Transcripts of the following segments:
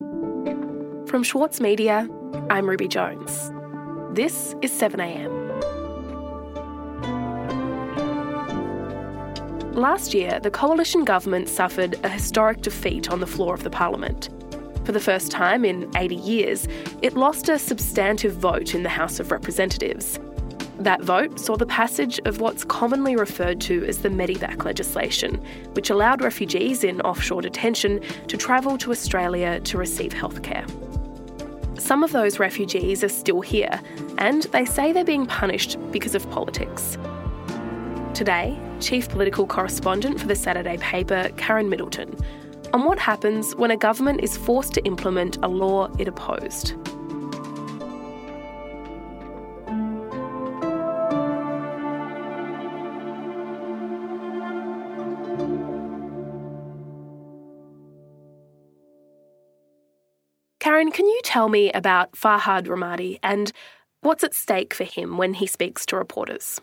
From Schwartz Media, I'm Ruby Jones. This is 7am. Last year, the coalition government suffered a historic defeat on the floor of the parliament. For the first time in 80 years, it lost a substantive vote in the House of Representatives. That vote saw the passage of what's commonly referred to as the Medevac legislation, which allowed refugees in offshore detention to travel to Australia to receive healthcare. Some of those refugees are still here, and they say they're being punished because of politics. Today, Chief Political Correspondent for the Saturday paper, Karen Middleton, on what happens when a government is forced to implement a law it opposed. Karen, can you tell me about Farhad Rahmati and what's at stake for him when he speaks to reporters?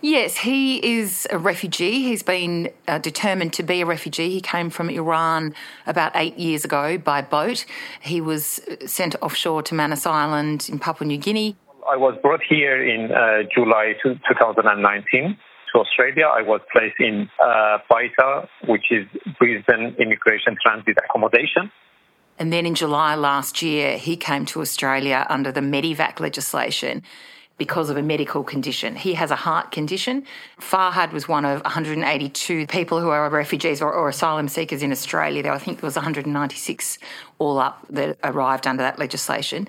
Yes, he is a refugee. He's been uh, determined to be a refugee. He came from Iran about eight years ago by boat. He was sent offshore to Manus Island in Papua New Guinea. I was brought here in uh, July 2019 to Australia. I was placed in uh, BITA, which is Brisbane Immigration Transit Accommodation. And then in July last year, he came to Australia under the Medivac legislation because of a medical condition. He has a heart condition. Farhad was one of 182 people who are refugees or, or asylum seekers in Australia. There, I think there was 196 all up that arrived under that legislation.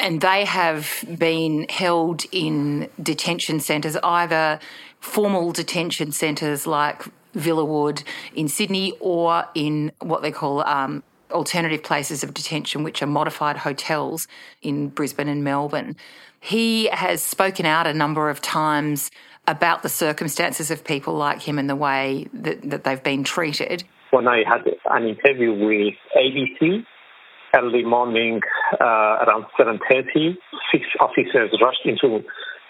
And they have been held in detention centres, either formal detention centres like Villawood in Sydney or in what they call um, alternative places of detention, which are modified hotels in Brisbane and Melbourne. He has spoken out a number of times about the circumstances of people like him and the way that, that they've been treated. When I had an interview with ABC early morning uh, around 7.30, six officers rushed into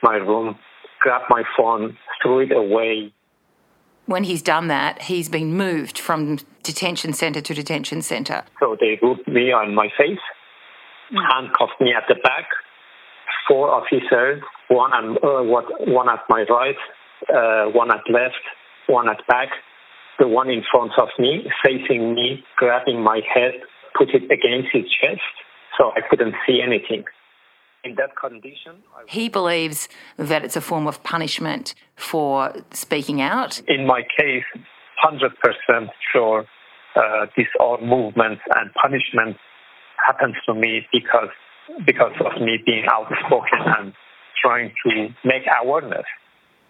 my room, grabbed my phone, threw it away. When he's done that, he's been moved from detention centre to detention centre. So they put me on my face, handcuffed me at the back, four officers, one on, uh, what, one at my right, uh, one at left, one at back, the one in front of me, facing me, grabbing my head, put it against his chest, so I couldn't see anything. In that condition, he believes that it's a form of punishment for speaking out. In my case, 100% sure uh, these are movements and punishments happens to me because because of me being outspoken and trying to make awareness.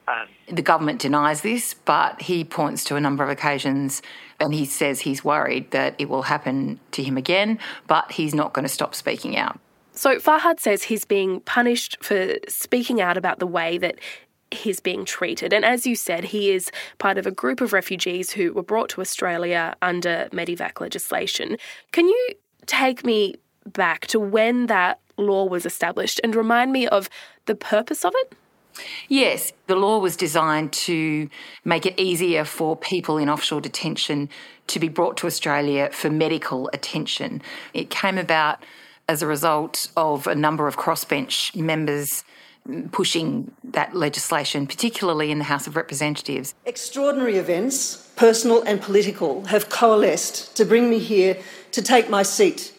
And the government denies this, but he points to a number of occasions and he says he's worried that it will happen to him again, but he's not going to stop speaking out. So Farhad says he's being punished for speaking out about the way that he's being treated. And as you said, he is part of a group of refugees who were brought to Australia under Medevac legislation. Can you take me back to when that law was established and remind me of the purpose of it? Yes, the law was designed to make it easier for people in offshore detention to be brought to Australia for medical attention. It came about as a result of a number of crossbench members pushing that legislation, particularly in the House of Representatives. Extraordinary events, personal and political, have coalesced to bring me here to take my seat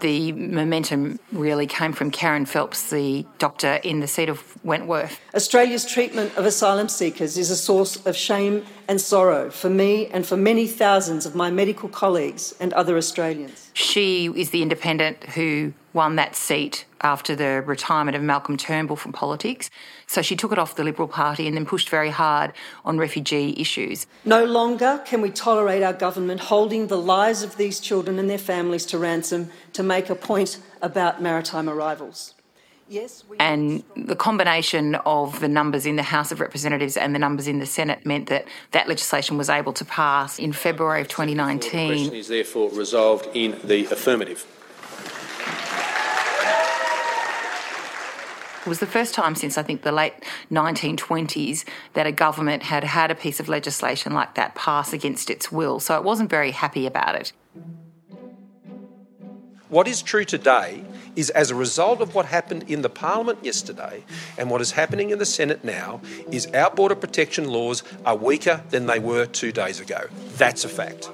the momentum really came from Kerryn Phelps, the doctor in the seat of Wentworth. Australia's treatment of asylum seekers is a source of shame and sorrow for me and for many thousands of my medical colleagues and other Australians. She is the independent who won that seat after the retirement of Malcolm Turnbull from politics. So she took it off the Liberal Party and then pushed very hard on refugee issues. No longer can we tolerate our government holding the lives of these children and their families to ransom to make a point about maritime arrivals. Yes, and the combination of the numbers in the House of Representatives and the numbers in the Senate meant that that legislation was able to pass in February of 2019. The question is therefore resolved in the affirmative. Was the first time since I think the late 1920s that a government had had a piece of legislation like that pass against its will, so it wasn't very happy about it. What is true today is as a result of what happened in the Parliament yesterday and what is happening in the Senate now, is our border protection laws are weaker than they were two days ago. That's a fact.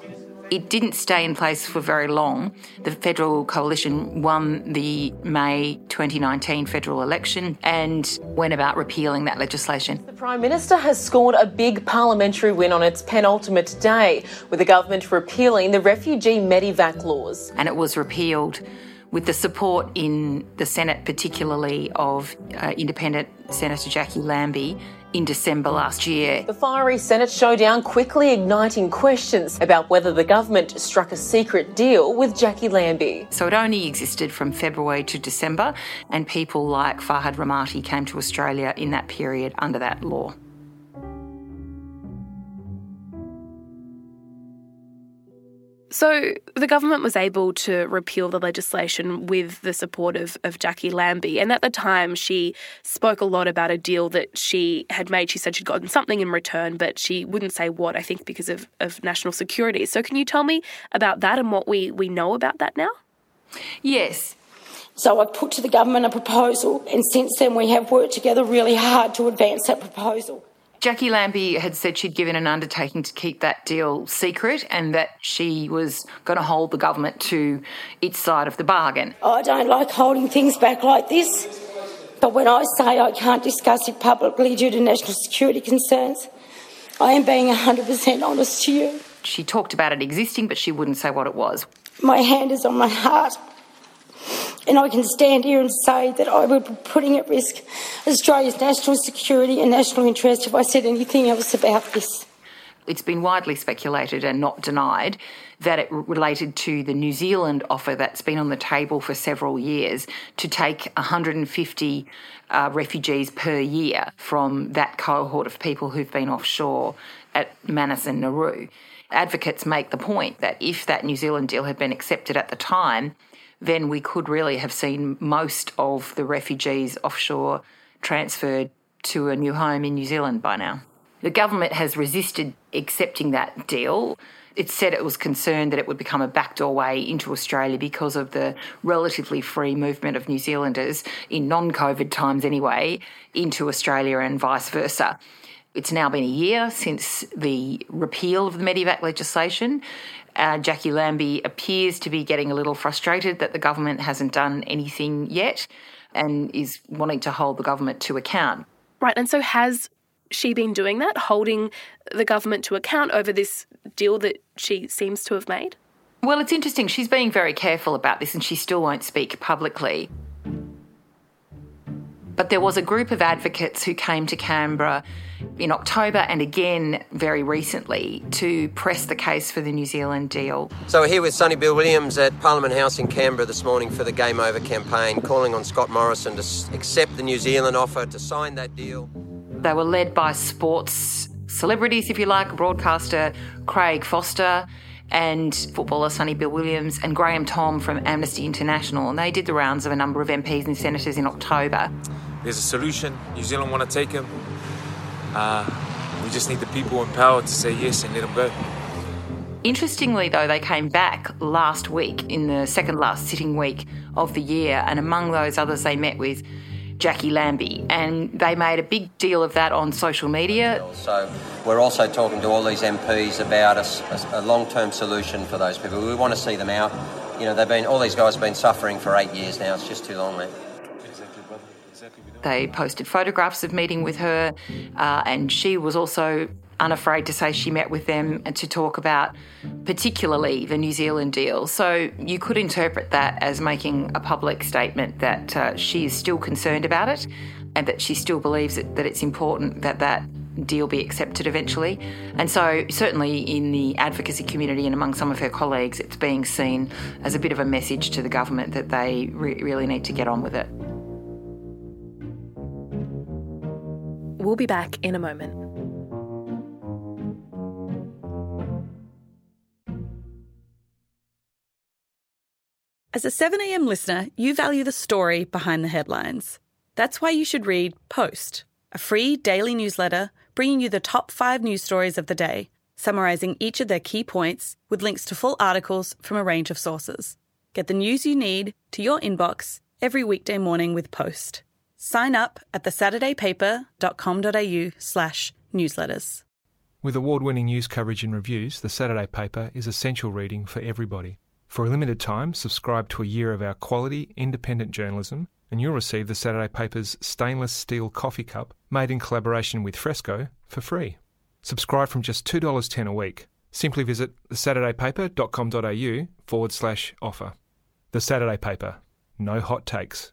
It didn't stay in place for very long. The federal coalition won the May 2019 federal election and went about repealing that legislation. The Prime Minister has scored a big parliamentary win on its penultimate day, with the government repealing the refugee Medevac laws. And it was repealed with the support in the Senate, particularly of uh, independent Senator Jacqui Lambie in December last year. The fiery Senate showdown quickly igniting questions about whether the government struck a secret deal with Jacqui Lambie. So it only existed from February to December, and people like Farhad Rahmati came to Australia in that period under that law. So the government was able to repeal the legislation with the support of, of Jacqui Lambie. And at the time, she spoke a lot about a deal that she had made. She said she'd gotten something in return, but she wouldn't say what, I think because of, of national security. So can you tell me about that and what we, we know about that now? Yes. So I put to the government a proposal, and since then we have worked together really hard to advance that proposal. Jacqui Lambie had said she'd given an undertaking to keep that deal secret and that she was going to hold the government to its side of the bargain. I don't like holding things back like this, but when I say I can't discuss it publicly due to national security concerns, I am being 100% honest to you. She talked about it existing, but she wouldn't say what it was. My hand is on my heart. And I can stand here and say that I would be putting at risk Australia's national security and national interest if I said anything else about this. It's been widely speculated and not denied that it related to the New Zealand offer that's been on the table for several years to take 150 uh, refugees per year from that cohort of people who've been offshore at Manus and Nauru. Advocates make the point that if that New Zealand deal had been accepted at the time, then we could really have seen most of the refugees offshore transferred to a new home in New Zealand by now. The government has resisted accepting that deal. It said it was concerned that it would become a backdoor way into Australia because of the relatively free movement of New Zealanders in non COVID times, anyway, into Australia and vice versa. It's now been a year since the repeal of the Medevac legislation. Uh, Jacqui Lambie appears to be getting a little frustrated that the government hasn't done anything yet and is wanting to hold the government to account. Right, and so has she been doing that, holding the government to account over this deal that she seems to have made? Well, it's interesting. She's being very careful about this and she still won't speak publicly. But there was a group of advocates who came to Canberra in October and again very recently to press the case for the New Zealand deal. So we're here with Sonny Bill Williams at Parliament House in Canberra this morning for the Game Over campaign, calling on Scott Morrison to accept the New Zealand offer, to sign that deal. They were led by sports celebrities, if you like, broadcaster Craig Foster and footballer Sonny Bill Williams and Graham Thom from Amnesty International. And they did the rounds of a number of MPs and senators in October. There's a solution. New Zealand want to take him. Uh, we just need the people in power to say yes and let him go. Interestingly, though, they came back last week in the second last sitting week of the year, and among those others, they met with Jacqui Lambie, and they made a big deal of that on social media. So we're also talking to all these MPs about a, a long-term solution for those people. We want to see them out. You know, they've been all these guys have been suffering for eight years now. It's just too long. They posted photographs of meeting with her, uh, and she was also unafraid to say she met with them to talk about particularly the New Zealand deal. So you could interpret that as making a public statement that uh, she is still concerned about it and that she still believes that, that it's important that that deal be accepted eventually. And so, certainly in the advocacy community and among some of her colleagues, it's being seen as a bit of a message to the government that they re- really need to get on with it. We'll be back in a moment. As a 7am listener, you value the story behind the headlines. That's why you should read Post, a free daily newsletter bringing you the top five news stories of the day, summarising each of their key points with links to full articles from a range of sources. Get the news you need to your inbox every weekday morning with Post. Sign up at thesaturdaypaper.com.au slash newsletters. With award-winning news coverage and reviews, The Saturday Paper is essential reading for everybody. For a limited time, subscribe to a year of our quality, independent journalism and you'll receive The Saturday Paper's stainless steel coffee cup made in collaboration with Fresco for free. Subscribe from just $2.10 a week. Simply visit thesaturdaypaper.com.au forward slash offer. The Saturday Paper. No hot takes.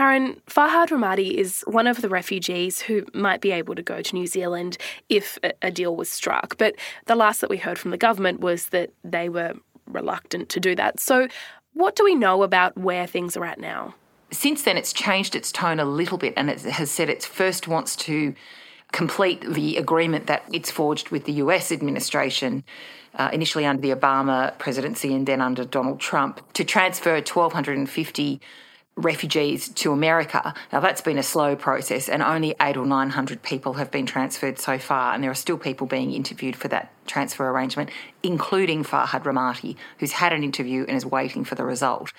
Karen, Farhad Rahmati is one of the refugees who might be able to go to New Zealand if a deal was struck. But the last that we heard from the government was that they were reluctant to do that. So, what do we know about where things are at now? Since then, it's changed its tone a little bit and it has said it first wants to complete the agreement that it's forged with the US administration, uh, initially under the Obama presidency and then under Donald Trump, to transfer 1,250 refugees to America. Now, that's been a slow process, and only eight or 900 people have been transferred so far, and there are still people being interviewed for that transfer arrangement, including Farhad Rahmati, who's had an interview and is waiting for the result.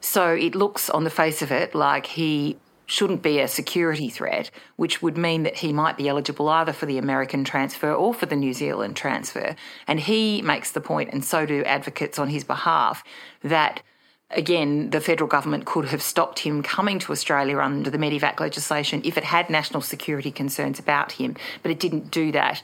So it looks on the face of it like he shouldn't be a security threat, which would mean that he might be eligible either for the American transfer or for the New Zealand transfer. And he makes the point, and so do advocates on his behalf, that again, the federal government could have stopped him coming to Australia under the Medevac legislation if it had national security concerns about him, but it didn't do that.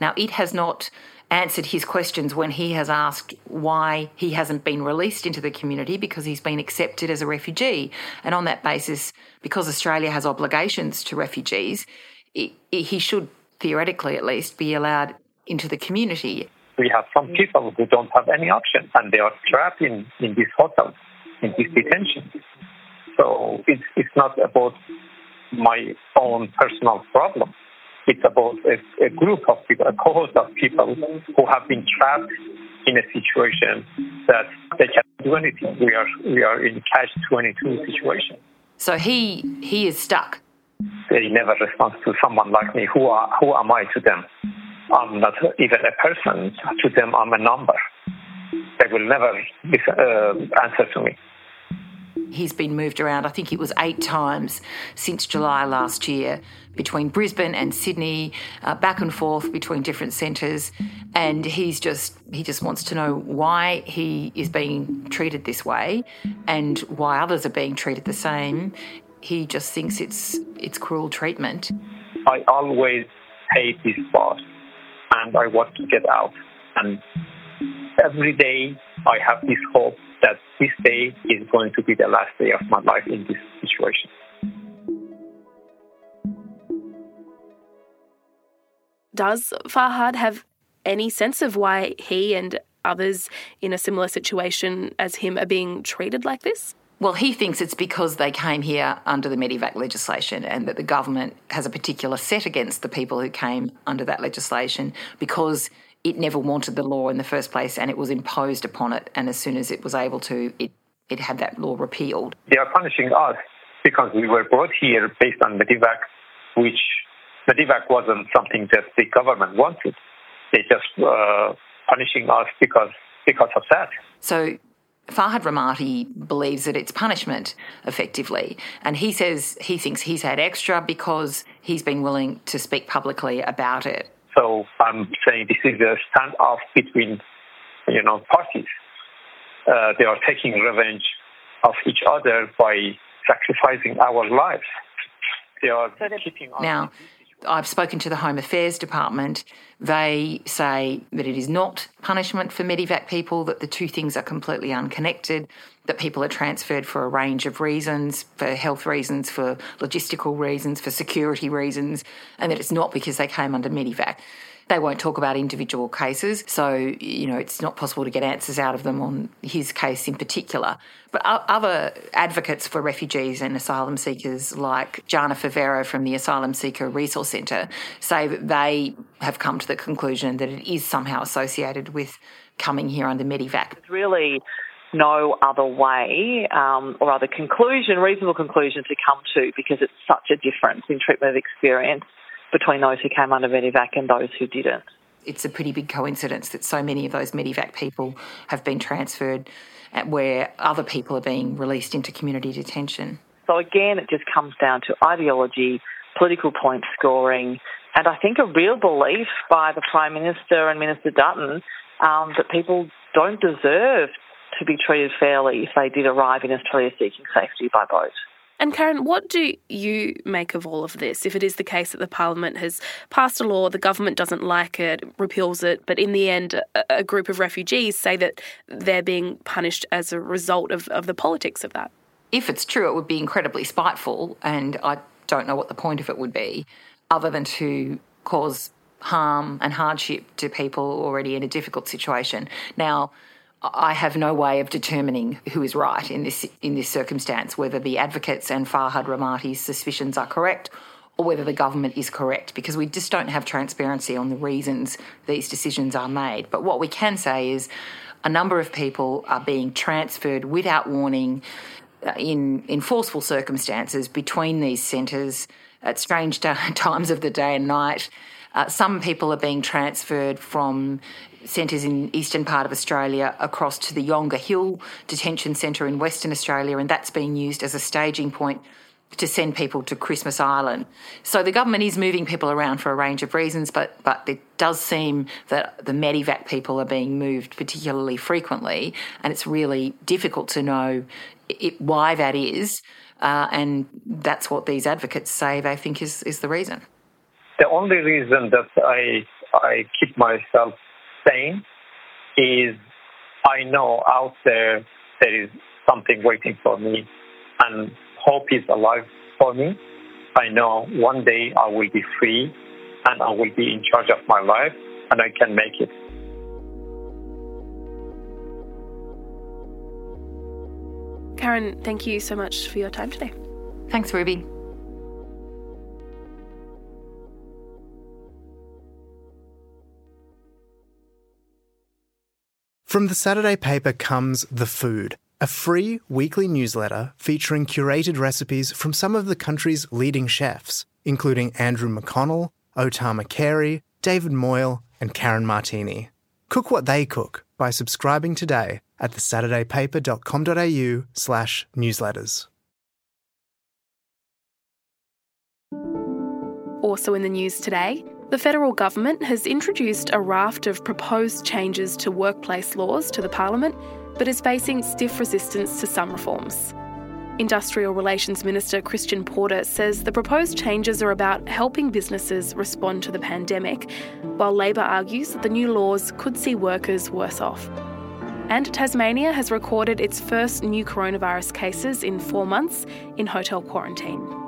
Now, it has not answered his questions when he has asked why he hasn't been released into the community because he's been accepted as a refugee. And on that basis, because Australia has obligations to refugees, he should theoretically at least be allowed into the community. We have some people who don't have any option and they are trapped in, in these hotels in this detention. So it's, it's not about my own personal problem. It's about a, a group of people, a cohort of people who have been trapped in a situation that they can't do anything. We are we are in catch twenty two situation. So he he is stuck. They never respond to someone like me. Who are who am I to them? I'm not even a person. To them, I'm a number. They will never uh, answer to me. He's been moved around, I think it was eight times since July last year, between Brisbane and Sydney, uh, back and forth between different centres. And he's just, he just wants to know why he is being treated this way and why others are being treated the same. He just thinks it's, it's cruel treatment. I always hate this boss and I want to get out. And every day I have this hope that this day is going to be the last day of my life in this situation. Does Farhad have any sense of why he and others in a similar situation as him are being treated like this? Well, he thinks it's because they came here under the Medevac legislation and that the government has a particular set against the people who came under that legislation because it never wanted the law in the first place and it was imposed upon it. And as soon as it was able to, it, it had that law repealed. They are punishing us because we were brought here based on Medevac, which Medevac wasn't something that the government wanted. They just uh, punishing us because because of that. So Farhad Rahmati believes that it's punishment, effectively. And he says he thinks he's had extra because he's been willing to speak publicly about it. So I'm saying this is a standoff between, you know, parties. Uh, they are taking revenge of each other by sacrificing our lives. They are keeping now. I've spoken to the Home Affairs Department. They say that it is not punishment for Medevac people, that the two things are completely unconnected, that people are transferred for a range of reasons, for health reasons, for logistical reasons, for security reasons, and that it's not because they came under Medevac. They won't talk about individual cases, so you know it's not possible to get answers out of them on his case in particular. But other advocates for refugees and asylum seekers, like Jana Favero from the Asylum Seeker Resource Centre, say that they have come to the conclusion that it is somehow associated with coming here under Medevac. It's really no other way um, or other conclusion, reasonable conclusion to come to because it's such a difference in treatment of experience between those who came under Medevac and those who didn't. It's a pretty big coincidence that so many of those Medevac people have been transferred where other people are being released into community detention. So again, it just comes down to ideology, political point scoring, and I think a real belief by the Prime Minister and Minister Dutton um, that people don't deserve to be treated fairly if they did arrive in Australia seeking safety by boat. And Karen, what do you make of all of this? If it is the case that the Parliament has passed a law, the government doesn't like it, repeals it, but in the end, a, group of refugees say that they're being punished as a result of, of the politics of that. If it's true, it would be incredibly spiteful, and I don't know what the point of it would be, other than to cause harm and hardship to people already in a difficult situation. Now, I have no way of determining who is right in this in this circumstance, whether the advocates and Farhad Rahmati's suspicions are correct or whether the government is correct, because we just don't have transparency on the reasons these decisions are made. But what we can say is a number of people are being transferred without warning uh, in, in forceful circumstances between these centres at strange times of the day and night. Uh, some people are being transferred from centres in eastern part of Australia across to the Yongah Hill Detention Centre in Western Australia, and that's being used as a staging point to send people to Christmas Island. So the government is moving people around for a range of reasons, but but it does seem that the Medevac people are being moved particularly frequently, and it's really difficult to know it, why that is. Uh, and that's what these advocates say they think is, is the reason. The only reason that I I keep myself sane is I know out there there is something waiting for me and hope is alive for me. I know one day I will be free and I will be in charge of my life and I can make it. Karen, thank you so much for your time today. Thanks, Ruby. From the Saturday paper comes The Food, a free weekly newsletter featuring curated recipes from some of the country's leading chefs, including Andrew McConnell, O Tama Carey, David Moyle, and Karen Martini. Cook what they cook by subscribing today at thesaturdaypaper.com.au slash newsletters. Also in the news today, the federal government has introduced a raft of proposed changes to workplace laws to the Parliament, but is facing stiff resistance to some reforms. Industrial Relations Minister Christian Porter says the proposed changes are about helping businesses respond to the pandemic, while Labor argues that the new laws could see workers worse off. And Tasmania has recorded its first new coronavirus cases in four months in hotel quarantine.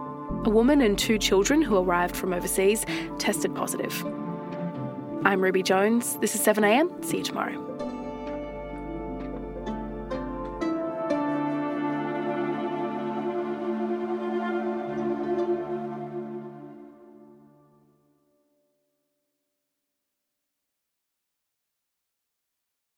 A woman and two children who arrived from overseas tested positive. I'm Ruby Jones. This is 7am. See you tomorrow.